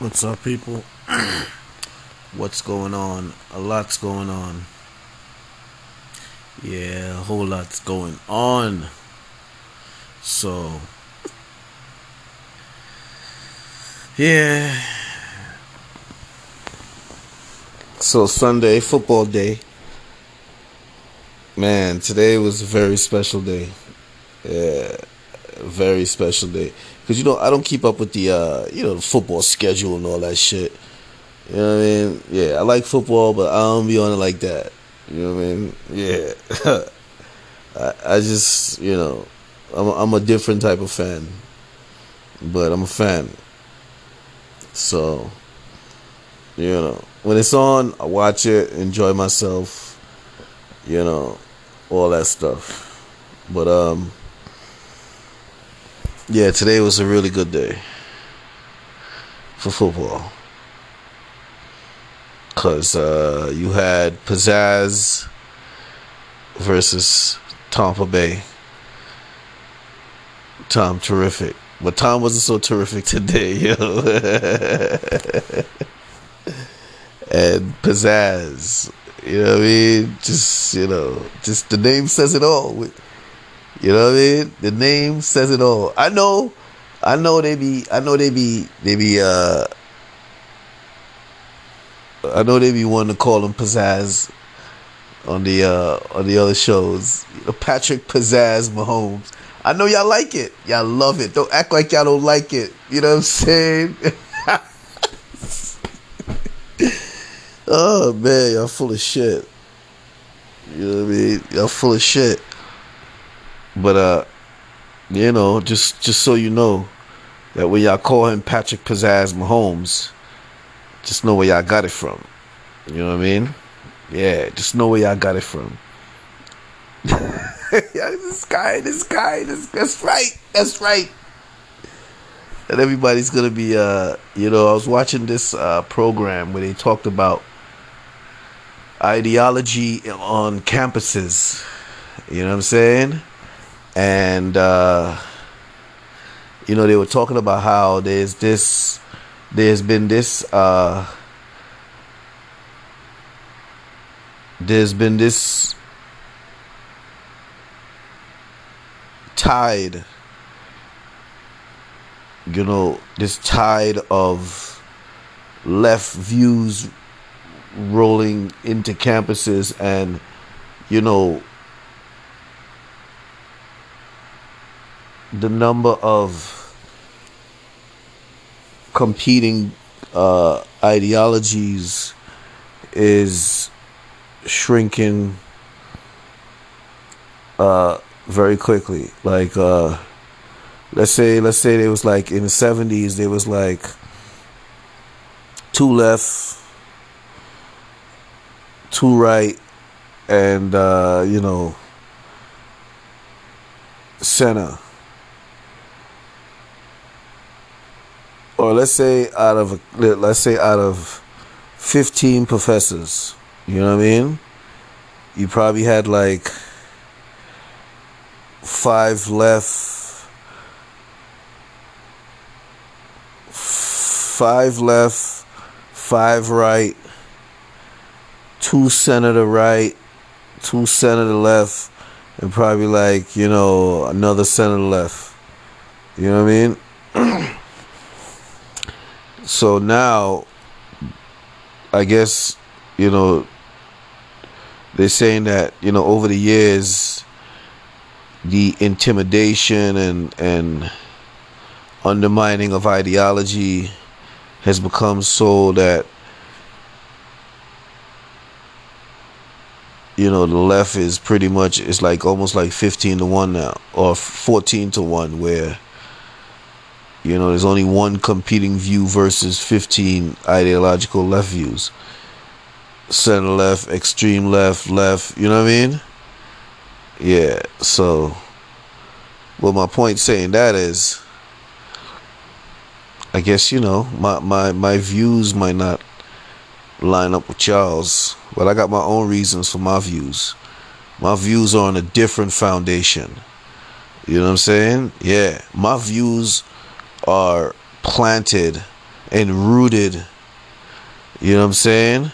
What's up, people? What's going on? A lot's going on. Yeah, a whole lot's going on. So, yeah. So, Sunday, football day. Man, today was a very special day. Yeah, very special day. Cause you know I don't keep up with the uh, you know the football schedule and all that shit. You know what I mean? Yeah, I like football, but I don't be on it like that. You know what I mean? Yeah. I, I just you know I'm a, I'm a different type of fan, but I'm a fan. So you know when it's on, I watch it, enjoy myself. You know all that stuff, but um yeah, today was a really good day for football. Because uh, you had Pizzazz versus Tampa Bay. Tom terrific. But Tom wasn't so terrific today, yo. and Pizzazz. You know what I mean? Just, you know, just the name says it all. You know what I mean? The name says it all. I know, I know they be, I know they be, they be, uh, I know they be wanting to call him Pizzazz on the uh on the other shows. You know, Patrick Pizzazz Mahomes. I know y'all like it. Y'all love it. Don't act like y'all don't like it. You know what I'm saying? oh man, y'all full of shit. You know what I mean? Y'all full of shit. But uh, you know, just just so you know that when y'all call him Patrick Pizzazz Mahomes, just know where y'all got it from. You know what I mean? Yeah, just know where y'all got it from. yeah, this guy, this guy, this that's right, that's right. And everybody's gonna be uh you know, I was watching this uh program where they talked about ideology on campuses. You know what I'm saying? And uh, you know they were talking about how there's this there's been this uh, there's been this tide you know this tide of left views rolling into campuses and you know the number of competing uh, ideologies is shrinking uh, very quickly. Like, uh, let's say, let's say there was like in the seventies, there was like two left, two right, and uh, you know, center or let's say out of let's say out of 15 professors you know what i mean? You probably had like five left five left five right two center to right two center to left and probably like you know another center to left. You know what i mean so now I guess you know they're saying that you know over the years the intimidation and and undermining of ideology has become so that you know the left is pretty much it's like almost like 15 to 1 now or 14 to 1 where you know, there's only one competing view versus 15 ideological left views. Center left, extreme left, left, you know what I mean? Yeah, so well my point saying that is I guess, you know, my, my, my views might not line up with y'all's, but I got my own reasons for my views. My views are on a different foundation. You know what I'm saying? Yeah. My views are planted and rooted, you know what I'm saying?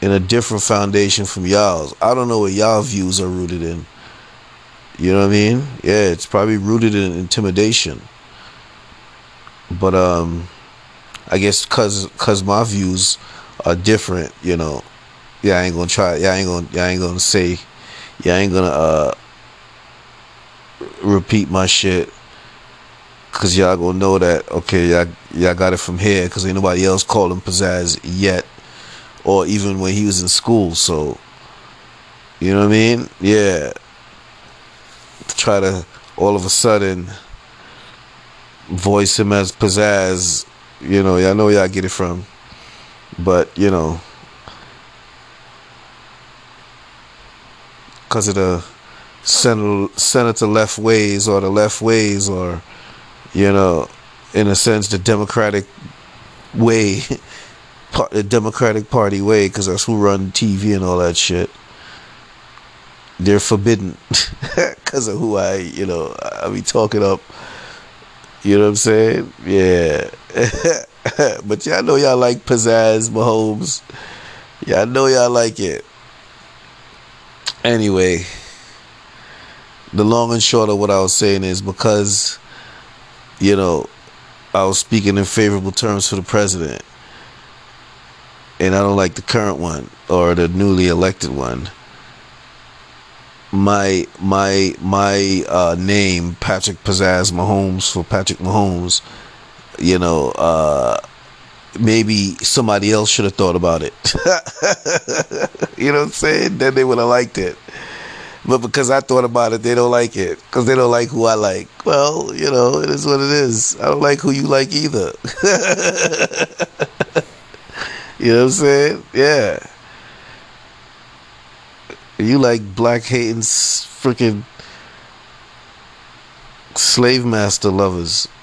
In a different foundation from y'all's. I don't know what y'all views are rooted in. You know what I mean? Yeah, it's probably rooted in intimidation. But um I guess cuz cuz my views are different, you know. Yeah, I ain't to try. Yeah, I ain't to yeah, I ain't to say yeah, I ain't to uh repeat my shit cuz y'all to know that okay, y'all y'all got it from here cuz ain't nobody else called him pizzazz yet or even when he was in school, so you know what I mean? Yeah to try to all of a sudden voice him as pizzazz. You know, y'all know y'all get it from. But, you know, because of the senator left ways or the left ways or, you know, in a sense, the Democratic way, the Democratic Party way, because that's who run TV and all that shit they're forbidden because of who I, you know, I be talking up. You know what I'm saying? Yeah. but y'all know y'all like pizzazz, Mahomes. Y'all know y'all like it. Anyway, the long and short of what I was saying is because, you know, I was speaking in favorable terms for the president, and I don't like the current one or the newly elected one my my my uh, name Patrick Pizzazz Mahomes for Patrick Mahomes, you know, uh, maybe somebody else should have thought about it. you know what I'm saying? Then they would have liked it. But because I thought about it, they don't like it because they don't like who I like. Well, you know, it is what it is. I don't like who you like either. you know what I'm saying? Yeah. You like black hating freaking slave master lovers.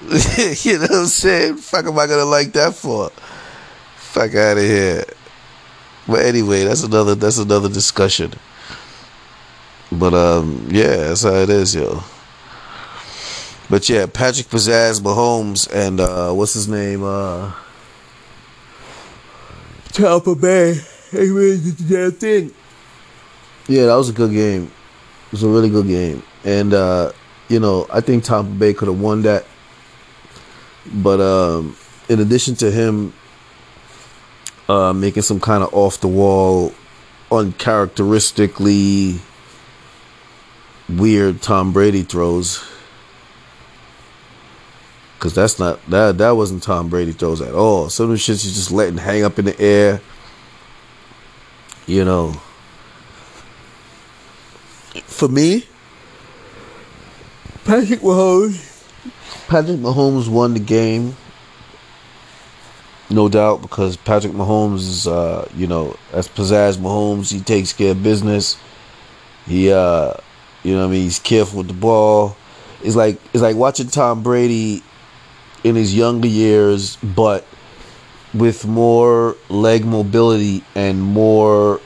you know what I'm saying? Fuck am I gonna like that for? Fuck out of here. But anyway, that's another that's another discussion. But um, yeah, that's how it is, yo. But yeah, Patrick Pizzazz Mahomes and uh, what's his name? Uh, Tampa Bay. Hey, man, did that thing. Yeah, that was a good game. It was a really good game, and uh, you know I think Tampa Bay could have won that. But um, in addition to him uh, making some kind of off the wall, uncharacteristically weird Tom Brady throws, because that's not that that wasn't Tom Brady throws at all. Some of the shits he's just letting hang up in the air. You know for me, Patrick Mahomes. Patrick Mahomes won the game, no doubt, because Patrick Mahomes is, uh, you know, as pizzazz Mahomes, he takes care of business. He, uh, you know, what I mean, he's careful with the ball. It's like it's like watching Tom Brady in his younger years, but with more leg mobility and more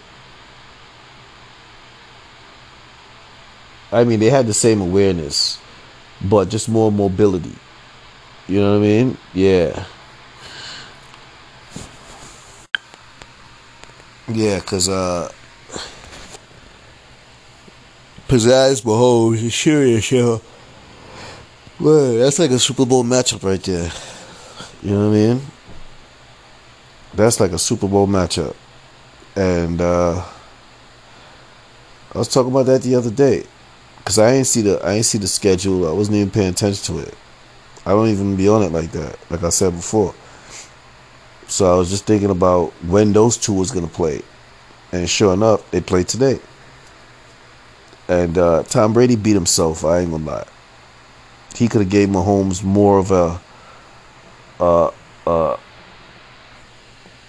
I mean, they had the same awareness, but just more mobility. You know what I mean? Yeah. Yeah, cause uh, Pizzazz Mahomes is serious, yo. Well, that's like a Super Bowl matchup right there. You know what I mean? That's like a Super Bowl matchup, and uh, I was talking about that the other day. Cause I ain't see the I ain't see the schedule. I wasn't even paying attention to it. I don't even be on it like that. Like I said before. So I was just thinking about when those two was gonna play, and sure enough, they played today. And uh, Tom Brady beat himself. I ain't gonna lie. He could have gave Mahomes more of a uh, uh,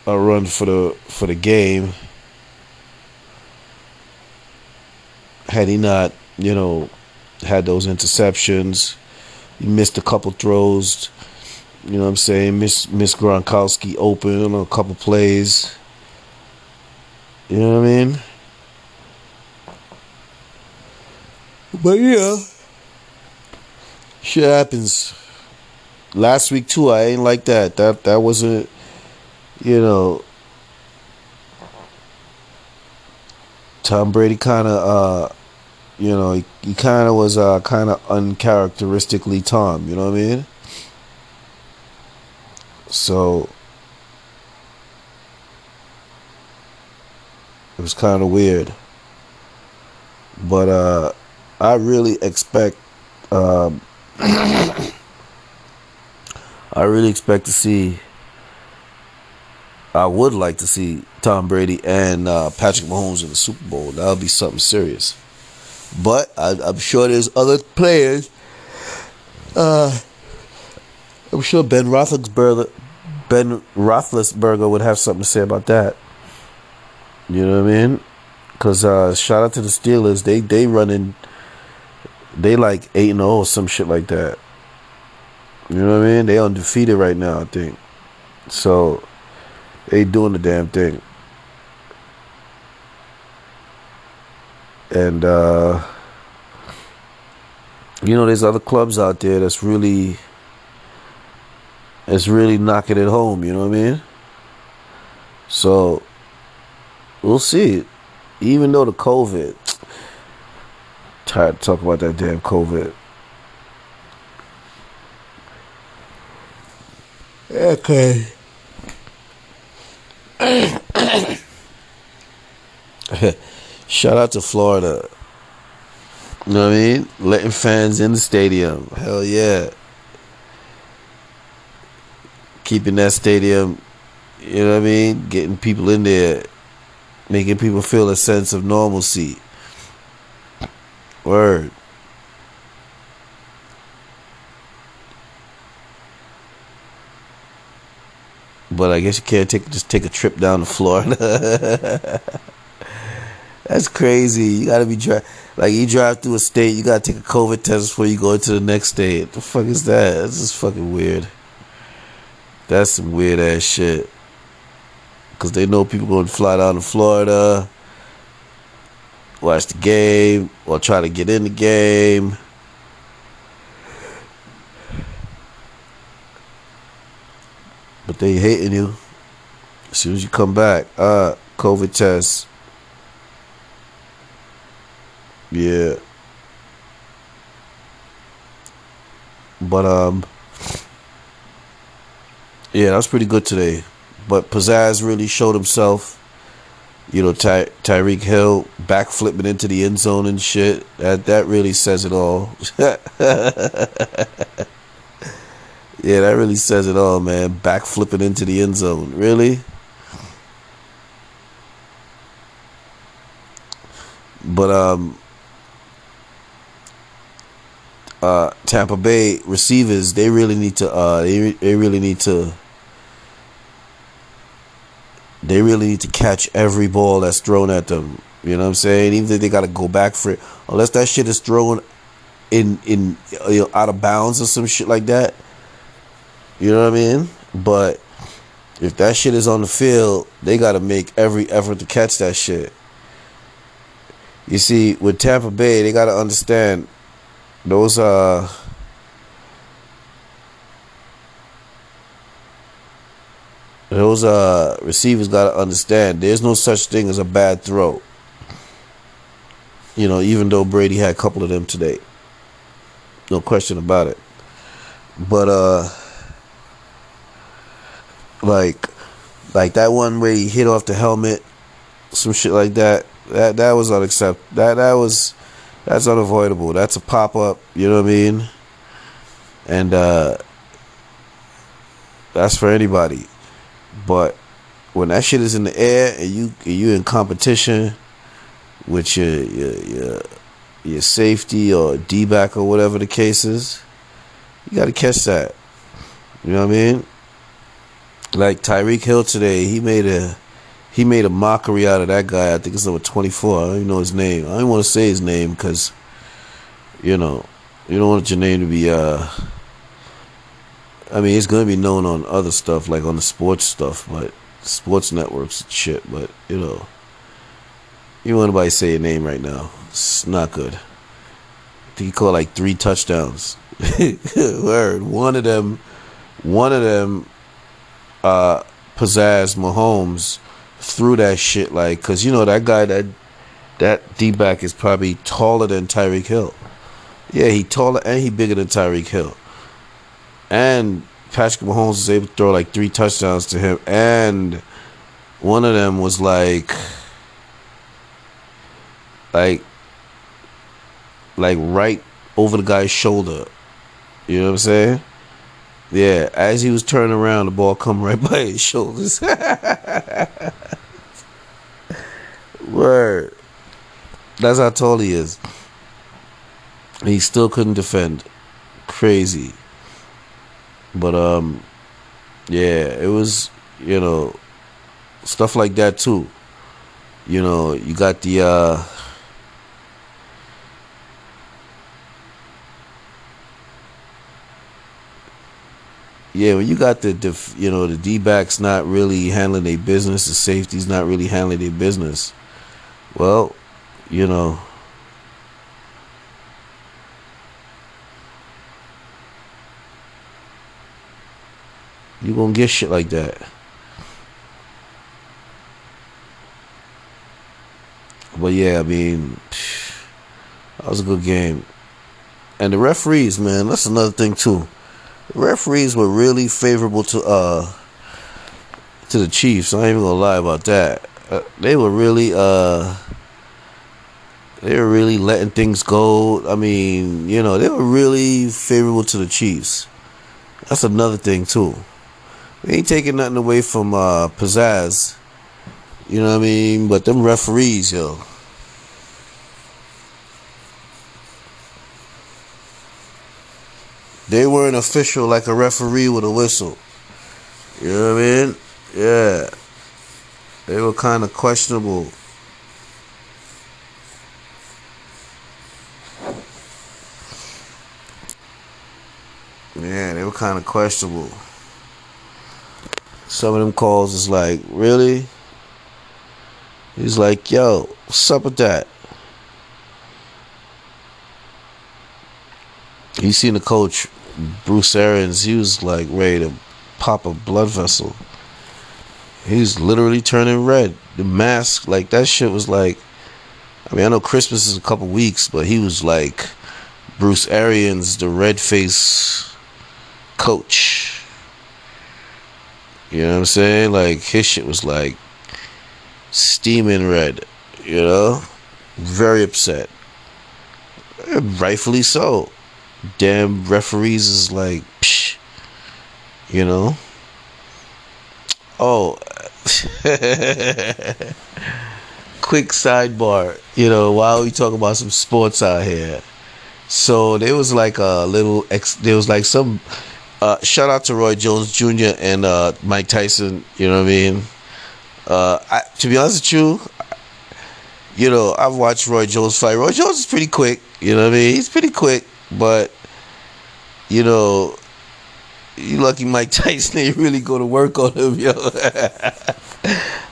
a run for the for the game had he not you know, had those interceptions. He missed a couple throws. You know what I'm saying? Miss Miss Gronkowski open on a couple plays. You know what I mean? But yeah, shit happens. last week too, I ain't like that. That that wasn't, you know. Tom Brady kind of, uh, you know, he, he kind of was uh, kind of uncharacteristically Tom. You know what I mean? So it was kind of weird. But uh, I really expect. Um, I really expect to see. I would like to see Tom Brady and uh, Patrick Mahomes in the Super Bowl. That would be something serious. But I, am sure there's other players. Uh, I'm sure Ben Roethlisberger, Ben Roethlisberger would have something to say about that. You know what I mean? Cause uh, shout out to the Steelers. They they running. They like eight and zero oh or some shit like that. You know what I mean? They undefeated right now. I think. So, they doing the damn thing. And uh, you know, there's other clubs out there that's really, that's really knocking it home. You know what I mean? So, we'll see even though the COVID, tired to talk about that damn COVID. Okay. Shout out to Florida. You know what I mean? Letting fans in the stadium. Hell yeah. Keeping that stadium, you know what I mean? Getting people in there making people feel a sense of normalcy. Word. But I guess you can't take just take a trip down to Florida. That's crazy. You gotta be dri- like you drive through a state, you gotta take a COVID test before you go into the next state. The fuck is that? That's just fucking weird. That's some weird ass shit because they know people to fly down to Florida, watch the game, or try to get in the game. But they hating you. As soon as you come back, uh, COVID test. Yeah. But um yeah, that was pretty good today. But Pizzazz really showed himself. You know, Ty- Tyreek Hill backflipping into the end zone and shit. That that really says it all. yeah, that really says it all, man. Backflipping into the end zone. Really? But um uh Tampa Bay receivers, they really need to uh they, they really need to they really need to catch every ball that's thrown at them. You know what I'm saying? Even if they got to go back for it, unless that shit is thrown in in you know, out of bounds or some shit like that. You know what I mean? But if that shit is on the field, they got to make every effort to catch that shit. You see, with Tampa Bay, they got to understand those uh those uh, receivers got to understand there's no such thing as a bad throw. You know, even though Brady had a couple of them today, no question about it. But uh, like, like that one where he hit off the helmet, some shit like that. That that was unacceptable. That that was that's unavoidable. That's a pop up. You know what I mean? And uh, that's for anybody. But when that shit is in the air and you you in competition with your your your, your safety or D back or whatever the case is, you got to catch that. You know what I mean? Like Tyreek Hill today, he made a he made a mockery out of that guy. I think it's number twenty four. I don't even know his name. I don't want to say his name because you know you don't want your name to be uh I mean, it's gonna be known on other stuff, like on the sports stuff, but sports networks shit. But you know, you want anybody say your name right now? It's not good. I think he caught like three touchdowns. Word. One of them, one of them, uh, Pizzazz Mahomes, threw that shit like, cause you know that guy that that D back is probably taller than Tyreek Hill. Yeah, he taller and he bigger than Tyreek Hill. And Patrick Mahomes was able to throw like three touchdowns to him, and one of them was like, like, like right over the guy's shoulder. You know what I'm saying? Yeah, as he was turning around, the ball come right by his shoulders. Word. That's how tall he is. he still couldn't defend. Crazy. But um yeah, it was, you know, stuff like that too. You know, you got the uh yeah, when you got the, the you know the D backs not really handling their business, the safeties not really handling their business. Well, you know. Gonna get shit like that. But yeah, I mean, that was a good game. And the referees, man, that's another thing too. The referees were really favorable to uh to the Chiefs. I ain't even gonna lie about that. Uh, they were really uh they were really letting things go. I mean, you know, they were really favorable to the Chiefs. That's another thing too. Ain't taking nothing away from uh, pizzazz. You know what I mean? But them referees, yo. They weren't official like a referee with a whistle. You know what I mean? Yeah. They were kind of questionable. Yeah, they were kind of questionable. Some of them calls is like, really? He's like, yo, what's up with that? You seen the coach, Bruce Arians, he was like ready to pop a blood vessel. He's literally turning red. The mask, like that shit was like I mean, I know Christmas is a couple weeks, but he was like Bruce Arians, the red face coach. You know what I'm saying? Like his shit was like steaming red, you know? Very upset. Eh, rightfully so. Damn referees is like, psh, you know? Oh, quick sidebar. You know, while we talk about some sports out here, so there was like a little ex. There was like some uh, shout out to Roy Jones Jr. and uh, Mike Tyson. You know what I mean? Uh, I, to be honest with you, you know I've watched Roy Jones fight. Roy Jones is pretty quick. You know what I mean? He's pretty quick, but you know, you lucky Mike Tyson ain't really go to work on him, yo.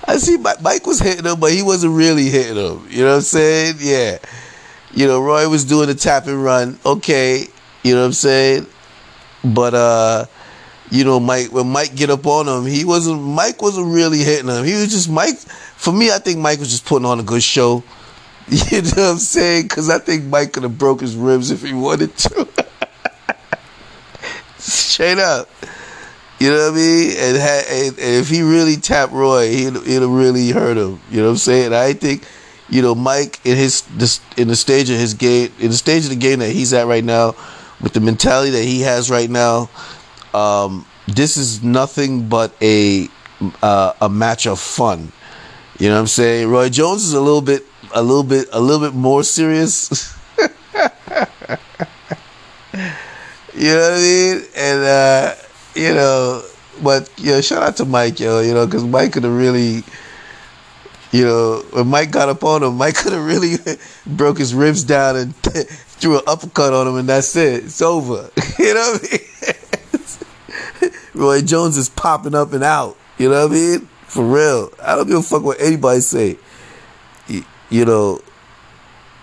I see Mike, Mike was hitting him, but he wasn't really hitting him. You know what I'm saying? Yeah. You know, Roy was doing the tap and run. Okay. You know what I'm saying? But uh, you know, Mike when Mike get up on him, he wasn't Mike wasn't really hitting him. He was just Mike for me, I think Mike was just putting on a good show. You know what I'm saying? Because I think Mike could have broke his ribs if he wanted to. Straight up. You know what I mean? And, and, and if he really tapped Roy, he'd, it'll really hurt him. You know what I'm saying? I think, you know, Mike in his this, in the stage of his game, in the stage of the game that he's at right now, with the mentality that he has right now, um, this is nothing but a uh, a match of fun. You know what I'm saying? Roy Jones is a little bit, a little bit, a little bit more serious. you know what I mean? And uh, you know, but you know, shout out to Mike, yo, you know, because Mike could have really. You know, when Mike got up on him, Mike could have really broke his ribs down and threw an uppercut on him, and that's it. It's over. you know what I mean? Roy Jones is popping up and out. You know what I mean? For real. I don't give a fuck what anybody say. You, know,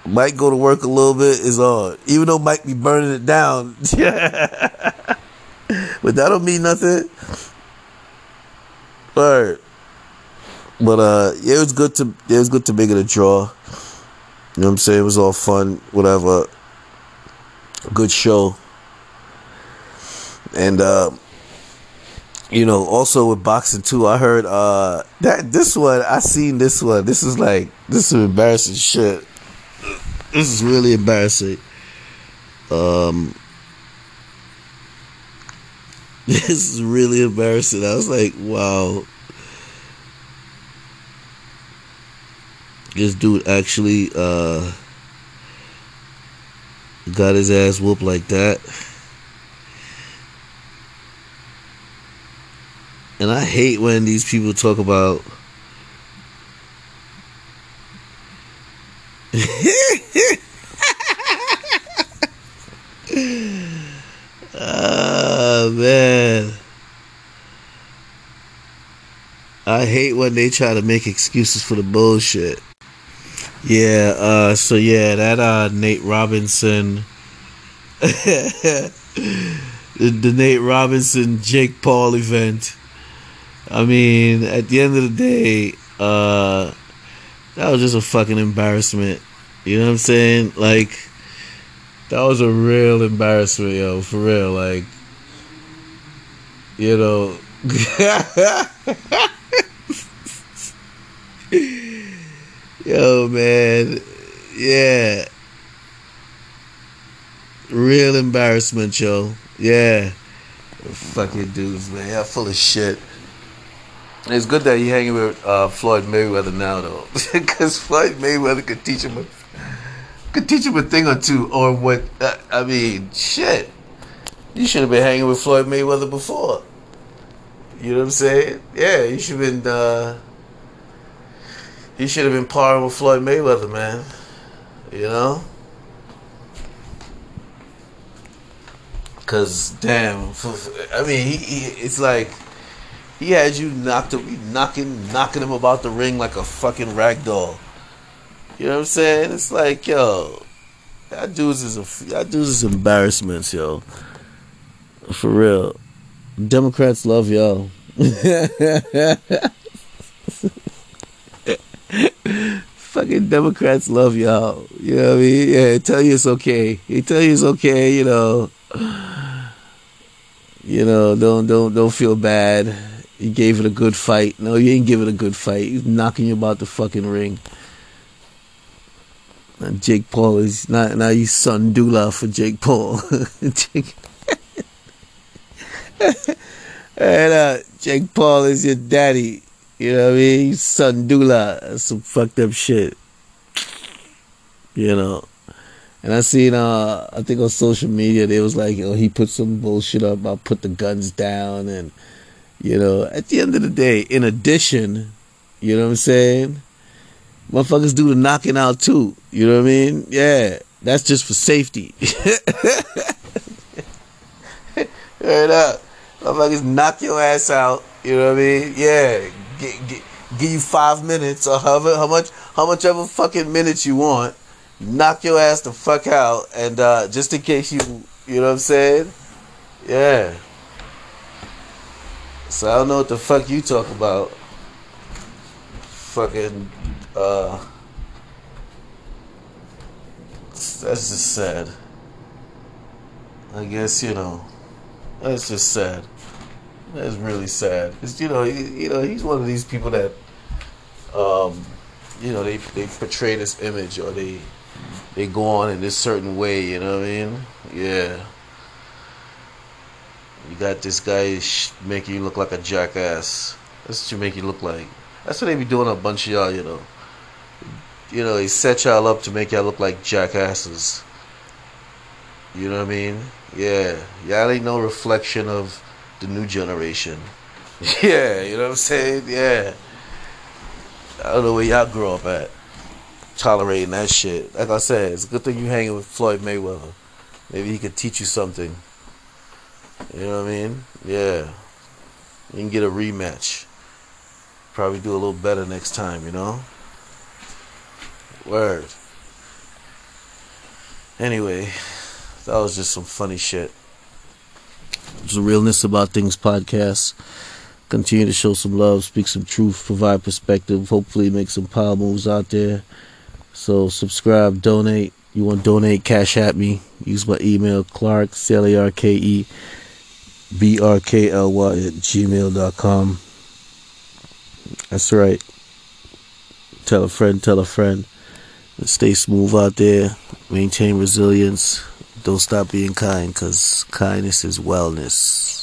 Mike go to work a little bit is on. Even though Mike be burning it down. but that don't mean nothing. Alright. But uh yeah, it was good to it was good to make it a draw. You know what I'm saying? It was all fun, whatever. Good show. And uh you know, also with boxing too, I heard uh that this one I seen this one. This is like this is embarrassing shit. This is really embarrassing. Um This is really embarrassing. I was like, wow. This dude actually uh got his ass whooped like that. And I hate when these people talk about Ah man. I hate when they try to make excuses for the bullshit. Yeah, uh so yeah, that uh Nate Robinson the, the Nate Robinson Jake Paul event I mean, at the end of the day, uh, that was just a fucking embarrassment. You know what I'm saying? Like, that was a real embarrassment, yo, for real. Like, you know. yo, man. Yeah. Real embarrassment, yo. Yeah. Fucking dudes, man. Y'all full of shit. It's good that he hanging with uh, Floyd Mayweather now, though, because Floyd Mayweather could teach him a could teach him a thing or two, or what? Uh, I mean, shit. You should have been hanging with Floyd Mayweather before. You know what I'm saying? Yeah, you should have been. Uh, he should have been parring with Floyd Mayweather, man. You know. Cause damn, I mean, he, he it's like he had you knocked knocking, knocking him about the ring like a fucking rag doll. You know what I'm saying? It's like, yo, that dude's is a that dude's is embarrassments, yo. For real, Democrats love y'all. Fucking Democrats love y'all. You know what I mean? Yeah, tell you it's okay. He tell you it's okay. You know. You know, don't don't don't feel bad you gave it a good fight. No, you ain't give it a good fight. He's knocking you about the fucking ring. And Jake Paul is not now you son Dula for Jake Paul. Jake. and uh, Jake Paul is your daddy. You know what I mean? Son Dula. That's some fucked up shit. You know. And I seen uh I think on social media they was like, oh, he put some bullshit up about put the guns down and you know, at the end of the day, in addition, you know what I'm saying? Motherfuckers do the knocking out too. You know what I mean? Yeah. That's just for safety. Heard up. Motherfuckers knock your ass out. You know what I mean? Yeah. Get, get, give you five minutes or however how much how much ever fucking minutes you want. Knock your ass the fuck out and uh, just in case you you know what I'm saying? Yeah. So I don't know what the fuck you talk about. Fucking, uh, that's just sad. I guess you know, that's just sad. That's really sad. You know, he, you know, he's one of these people that, um, you know, they they portray this image or they they go on in this certain way. You know what I mean? Yeah. You got this guy making you look like a jackass. That's what you make you look like. That's what they be doing a bunch of y'all, you know. You know, he set y'all up to make y'all look like jackasses. You know what I mean? Yeah. Y'all ain't no reflection of the new generation. yeah, you know what I'm saying? Yeah. I don't know where y'all grew up at. Tolerating that shit. Like I said, it's a good thing you hanging with Floyd Mayweather. Maybe he could teach you something. You know what I mean? Yeah. You can get a rematch. Probably do a little better next time, you know? Word. Anyway, that was just some funny shit. It's the Realness About Things podcast. Continue to show some love, speak some truth, provide perspective, hopefully make some power moves out there. So subscribe, donate. You want to donate, cash at me. Use my email, Clark, C-L-A-R-K-E, B-R-K-L-Y at gmail.com. That's right. Tell a friend, tell a friend. Stay smooth out there. Maintain resilience. Don't stop being kind because kindness is wellness.